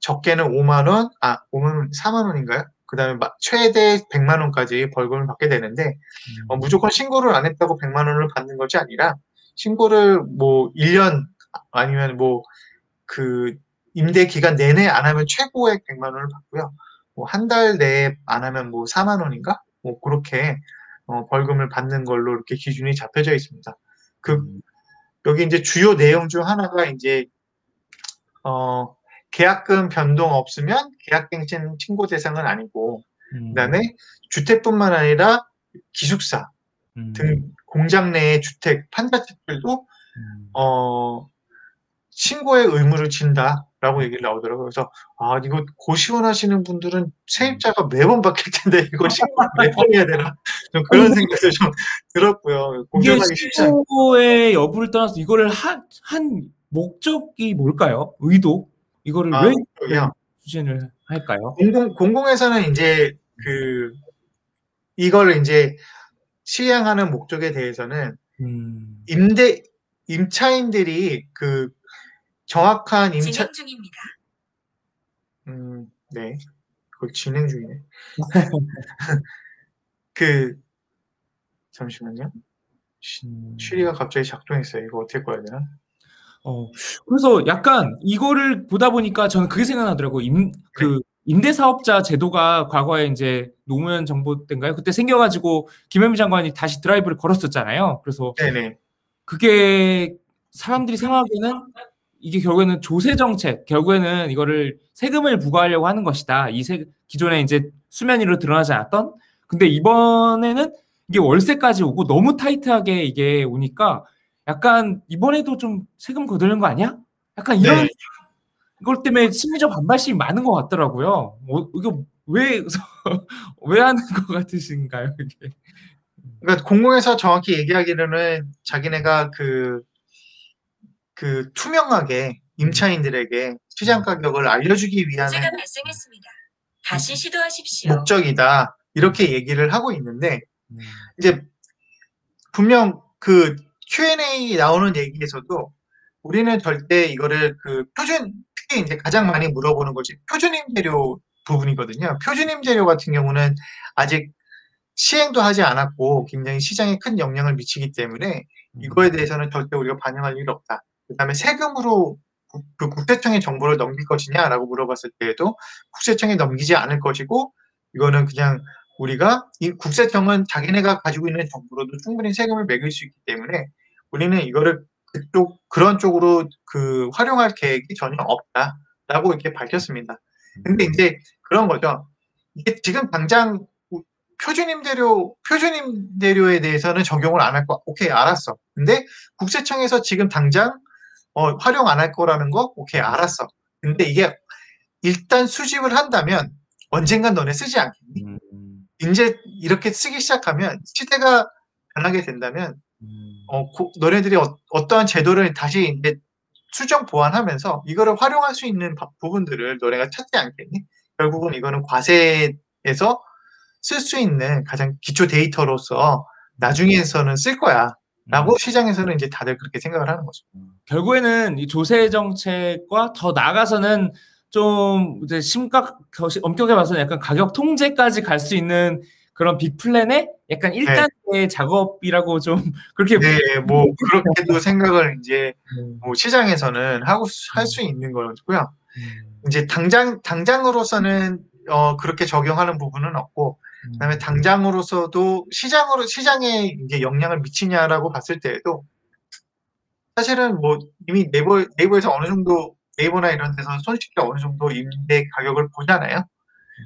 적게는 5만 원, 아 5만 원, 4만 원인가요? 그다음에 마- 최대 100만 원까지 벌금을 받게 되는데 음, 어, 무조건 신고를 안 했다고 100만 원을 받는 것이 아니라 신고를 뭐 1년 아니면 뭐 그 임대 기간 내내 안 하면 최고액 100만 원을 받고요. 뭐 한 달 내에 안 하면 뭐 4만 원인가? 뭐 그렇게 어, 벌금을 받는 걸로 이렇게 기준이 잡혀져 있습니다. 그 음, 여기 이제 주요 내용 중 하나가 이제 어 계약금 변동 없으면 계약갱신 신고 대상은 아니고 음, 그다음에 주택뿐만 아니라 기숙사 음, 등 공장 내의 주택 판자책들도 음, 어 신고의 의무를 진다 라고 얘기를 나오더라고요. 그래서 아 이거 고시원 하시는 분들은 세입자가 매번 바뀔 텐데 이거 매번 해야 되나 좀 그런 생각도 좀 들었고요. 공정하기 쉽지 않. 신고의 여부를 떠나서 이거를 한, 한 목적이 뭘까요? 의도? 이거를 아, 왜 그냥 추진을 할까요? 공공 공공에서는 이제 그 이걸 이제 시행하는 목적에 대해서는 음, 임대 임차인들이 그 정확한 임차 진행 중입니다. 음, 네. 그 진행 중이네. 그 잠시만요. 음. 쉬리가 갑자기 작동했어요. 이거 어떻게 꺼야 되나? 어, 그래서 약간 이거를 보다 보니까 저는 그게 생각나더라고요. 임, 그 임대사업자 제도가 과거에 이제 노무현 정부 때인가요? 그때 생겨가지고 김현미 장관이 다시 드라이브를 걸었었잖아요. 그래서 네네. 그게 사람들이 생각하기에는 이게 결국에는 조세 정책, 결국에는 이거를 세금을 부과하려고 하는 것이다. 이 세, 기존에 이제 수면 위로 드러나지 않았던. 근데 이번에는 이게 월세까지 오고 너무 타이트하게 이게 오니까 약간 이번에도 좀 세금 거두는 거 아니야? 약간 이런 네. 이걸 때문에 심리적 반발심이 많은 것 같더라고요. 뭐, 이거 왜, 왜 하는 것 같으신가요, 이게? 그러니까 공공에서 정확히 얘기하기로는 자기네가 그, 그 투명하게 임차인들에게 시장 가격을 알려주기 위한 문제가 발생했습니다. 다시 시도하십시오. 목적이다. 이렇게 얘기를 하고 있는데, 음, 이제 분명 그 Q&A 나오는 얘기에서도 우리는 절대 이거를 그 표준, 특히 이제 가장 많이 물어보는 것이 표준임 재료 부분이거든요. 표준임 재료 같은 경우는 아직 시행도 하지 않았고 굉장히 시장에 큰 영향을 미치기 때문에 이거에 대해서는 절대 우리가 반영할 일 없다. 그 다음에 세금으로 국- 그 국세청에 정보를 넘길 것이냐라고 물어봤을 때에도 국세청에 넘기지 않을 것이고 이거는 그냥 우리가 이 국세청은 자기네가 가지고 있는 정보로도 충분히 세금을 매길 수 있기 때문에 우리는 이거를 그쪽 그런 쪽으로 그 활용할 계획이 전혀 없다라고 이렇게 밝혔습니다. 근데 이제 그런 거죠. 이게 지금 당장 우- 표준 임대료 표준 임대료에 대해서는 적용을 안 할 거. 오케이 알았어. 근데 국세청에서 지금 당장 어, 활용 안 할 거라는 거 오케이 알았어. 근데 이게 일단 수집을 한다면 언젠간 너네 쓰지 않겠니? 음, 이제 이렇게 쓰기 시작하면 시대가 변하게 된다면 음, 어, 고- 너네들이 어, 어떠한 제도를 다시 이제 수정 보완하면서 이거를 활용할 수 있는 바- 부분들을 너네가 찾지 않겠니? 결국은 이거는 과세에서 쓸 수 있는 가장 기초 데이터로서 나중에서는 쓸 거야. 라고 음. 시장에서는 이제 다들 그렇게 생각을 하는 거죠. 결국에는 이 조세 정책과 더 나아가서는 좀 이제 심각, 엄격하게 봐서는 약간 가격 통제까지 갈 수 있는 그런 빅 플랜의 약간 1단계 작업이라고 좀 그렇게 네, 뭐 그렇게도 생각을 이제 음, 뭐 시장에서는 하고 할 수 있는 거고요. 음, 이제 당장 당장으로서는 어 그렇게 적용하는 부분은 없고 그다음에 당장으로서도 시장으로 시장에 이제 영향을 미치냐라고 봤을 때에도 사실은 뭐 이미 네이버 네이버에서 어느 정도 네이버나 이런 데서 손쉽게 어느 정도 임대 가격을 보잖아요.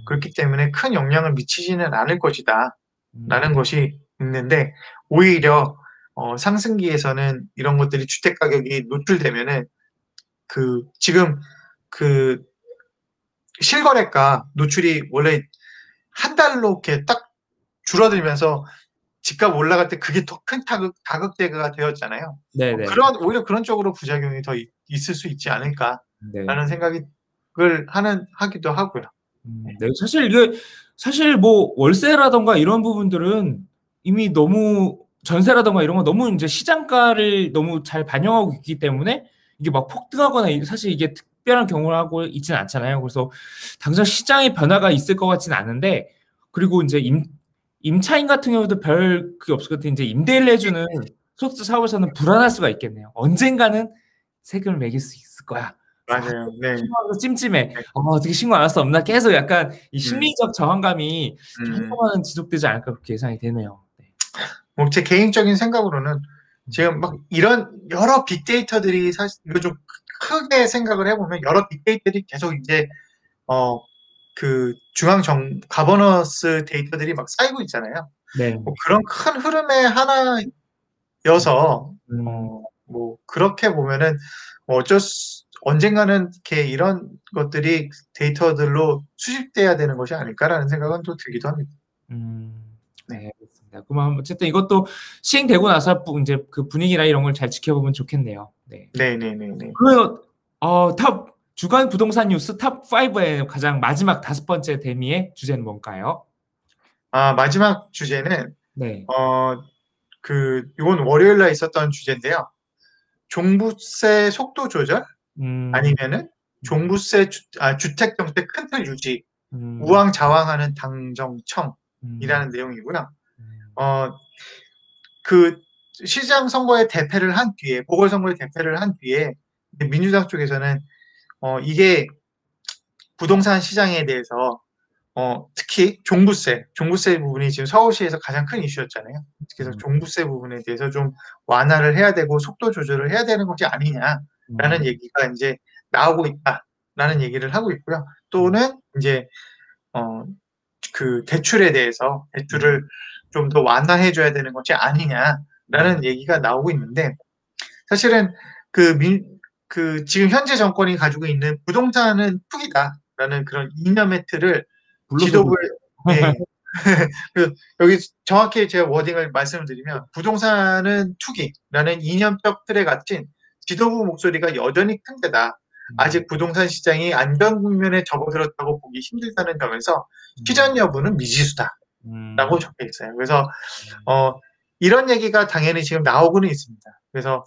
그렇기 때문에 큰 영향을 미치지는 않을 것이다. 음, 라는 것이 있는데 오히려 어, 상승기에서는 이런 것들이 주택 가격이 노출되면은 그 지금 그 실거래가 노출이 원래 한 달로 이렇게 딱 줄어들면서 집값 올라갈 때 그게 더 큰 타격 가격대가 되었잖아요. 네네. 그런 오히려 그런 쪽으로 부작용이 더 있- 있을 수 있지 않을까라는 네. 생각을 하는 하기도 하고요. 음, 네, 사실 이게 사실 뭐 월세라던가 이런 부분들은 이미 너무 전세라던가 이런 거 너무 이제 시장가를 너무 잘 반영하고 있기 때문에 이게 막 폭등하거나 이- 사실 이게 특별한 경우를 하고 있지는 않잖아요. 그래서 당장 시장의 변화가 있을 것 같지는 않은데 그리고 이제 임 임차인 같은 경우도 별 그게 없을 것 같아요. 이제 임대를 해주는 소득 사업에서는 불안할 수가 있겠네요. 언젠가는 세금을 매길 수 있을 거야. 맞아요. 네. 신고하고 찜찜해. 어, 어떻게 신고 안 할 수 없나? 계속 약간 이 음. 심리적 저항감이 좀 음. 한동안은 지속되지 않을까 그렇게 예상이 되네요. 네. 뭐제 개인적인 생각으로는 지금 막 이런 여러 빅데이터들이 사실 이거 좀 크게 생각을 해보면 여러 빅데이터들이 계속 이제 어 그 중앙 정 가버너스 데이터들이 막 쌓이고 있잖아요. 네. 뭐 그런 큰 흐름의 하나여서 음, 어, 뭐 그렇게 보면은 뭐 어쩔 수 언젠가는 이렇게 이런 것들이 데이터들로 수집돼야 되는 것이 아닐까라는 생각은 또 들기도 합니다. 음, 네, 알겠습니다. 그럼 어쨌든 이것도 시행되고 나서 부- 이제 그 분위기나 이런 걸 잘 지켜보면 좋겠네요. 네. 네 네 네 네. 그, 어, 탑 주간 부동산 뉴스 탑 5의 가장 마지막 다섯 번째 대미의 주제는 뭔가요? 아 마지막 주제는 네. 어, 그, 이건 월요일 날 있었던 주제인데요. 종부세 속도 조절? 음, 아니면은 종부세 주, 아, 주택 정책 큰 틀 유지, 음, 우왕좌왕하는 당정청이라는 음, 내용이고요. 음, 어, 그 시장 선거에 대패를 한 뒤에, 보궐선거에 대패를 한 뒤에 민주당 쪽에서는 어, 이게 부동산 시장에 대해서 어, 특히 종부세, 종부세 부분이 지금 서울시에서 가장 큰 이슈였잖아요. 그래서 음. 종부세 부분에 대해서 좀 완화를 해야 되고 속도 조절을 해야 되는 것이 아니냐 라는 얘기가 이제 나오고 있다라는 얘기를 하고 있고요. 또는 이제 어 그 대출에 대해서 대출을 좀 더 완화해 줘야 되는 것이 아니냐라는 얘기가 나오고 있는데 사실은 그 민 그 지금 현재 정권이 가지고 있는 부동산은 투기다라는 그런 이념의 틀을. 지도부에 네. 그 여기 정확히 제가 워딩을 말씀을 드리면 부동산은 투기라는 이념적 틀에 갇힌 지도부 목소리가 여전히 큰 데다 아직 부동산 시장이 안전 국면에 접어들었다고 보기 힘들다는 점에서 시전 여부는 미지수다 라고 음. 적혀 있어요. 그래서 어 이런 얘기가 당연히 지금 나오고는 있습니다. 그래서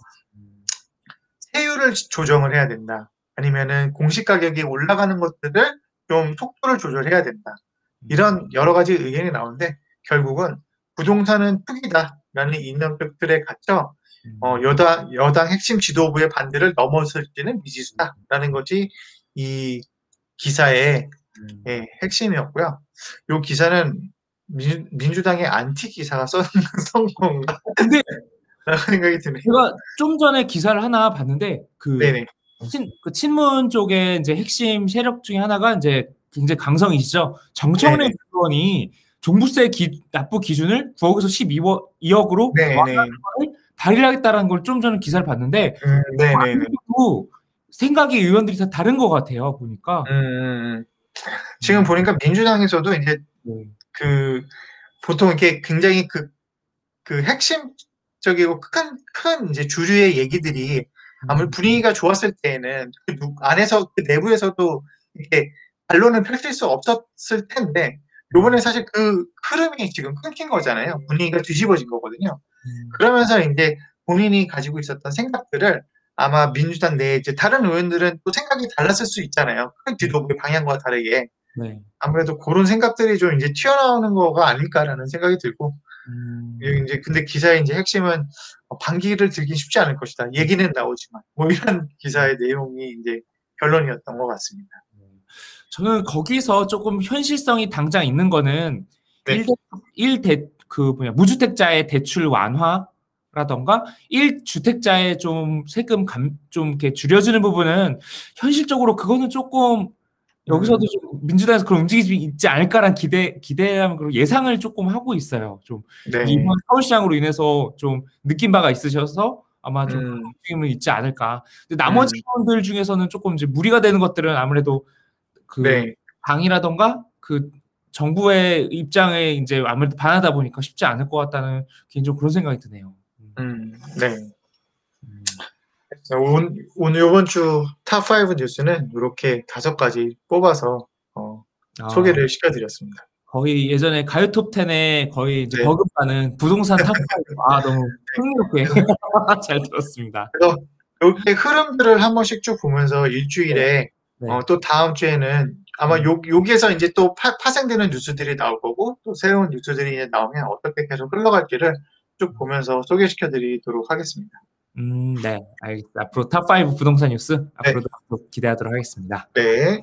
세율을 조정을 해야 된다. 아니면은 공시 가격이 올라가는 것들을 좀 속도를 조절해야 된다. 이런 여러 가지 의견이 나오는데 결국은 부동산은 투기다라는 이념적 틀에 갇혀 어, 여당, 여당 핵심 지도부의 반대를 넘어설지는 미지수다라는 것이 이 기사의 음. 예, 핵심이었고요. 이 기사는 민, 민주당의 안티 기사가 쓴, 쓴 건가? 근데 생각이 드네요. 제가 좀 전에 기사를 하나 봤는데 그, 네네. 친, 그 친문 쪽에 이제 핵심 세력 중에 하나가 이제 굉장히 강성이시죠. 정청래 네네. 의원이 종부세 기, 납부 기준을 9억에서 12억, 2억으로 네네. 발의를 하겠다라는 걸 좀 전에 기사를 봤는데 음, 네네네. 또 생각이 의원들이 다 다른 것 같아요. 보니까. 음, 음. 지금 보니까 민주당에서도 이제 네. 그 보통 이렇게 굉장히 그, 그 핵심 적이고 큰, 큰 이제 주류의 얘기들이 아무리 분위기가 좋았을 때에는 그 누- 안에서 그 내부에서도 이렇게 반론을 펼칠 수 없었을 텐데 요번에 사실 그 흐름이 지금 끊긴 거잖아요. 분위기가 뒤집어진 거거든요. 음. 그러면서 이제 본인이 가지고 있었던 생각들을 아마 민주당 내 이제 다른 의원들은 또 생각이 달랐을 수 있잖아요. 큰 지도부의 방향과 다르게 네. 아무래도 그런 생각들이 좀 이제 튀어나오는 거가 아닐까라는 생각이 들고 음. 예, 이제 근데 기사의 이제 핵심은 어, 반기를 들긴 쉽지 않을 것이다. 얘기는 나오지만 뭐 이런 기사의 내용이 이제 결론이었던 것 같습니다. 저는 거기서 조금 현실성이 당장 있는 거는 네. 일 1대 그 뭐냐 무주택자의 대출 완화라던가 1주택자의 좀 세금 감 좀 이렇게 줄여주는 부분은 현실적으로 그거는 조금 여기서도 좀 민주당에서 그런 움직임이 있지 않을까라는 기대 기대함 그리고 예상을 조금 하고 있어요. 좀 네. 이번 서울시장으로 인해서 좀 느낀 바가 있으셔서 아마 좀 음, 움직임은 있지 않을까. 근데 나머지 의원들 중에서는 조금 이제 무리가 되는 것들은 아무래도 그 네. 당이라던가 그 정부의 입장에 이제 아무래도 반하다 보니까 쉽지 않을 것 같다는 개인적으로 그런 생각이 드네요. 음. 음, 네. 음. 오늘, 오늘 이번 주 탑 5 뉴스는 이렇게 다섯 가지 뽑아서 어, 아, 소개를 시켜드렸습니다. 거의 예전에 가요 톱 10에 거의 이제 네. 버금가는 부동산 탑5 아 너무 흥미롭게 잘 들었습니다. 그래서 이렇게 흐름들을 한 번씩 쭉 보면서 일주일에 네. 어, 또 다음 주에는 아마 음. 요, 여기에서 이제 또 파, 파생되는 뉴스들이 나올 거고 또 새로운 뉴스들이 이제 나오면 어떻게 계속 흘러갈지를 쭉 보면서 소개시켜 드리도록 하겠습니다. 음, 네, 알겠습니다. 앞으로 탑5 부동산 뉴스 앞으로도 기대하도록 하겠습니다. 네.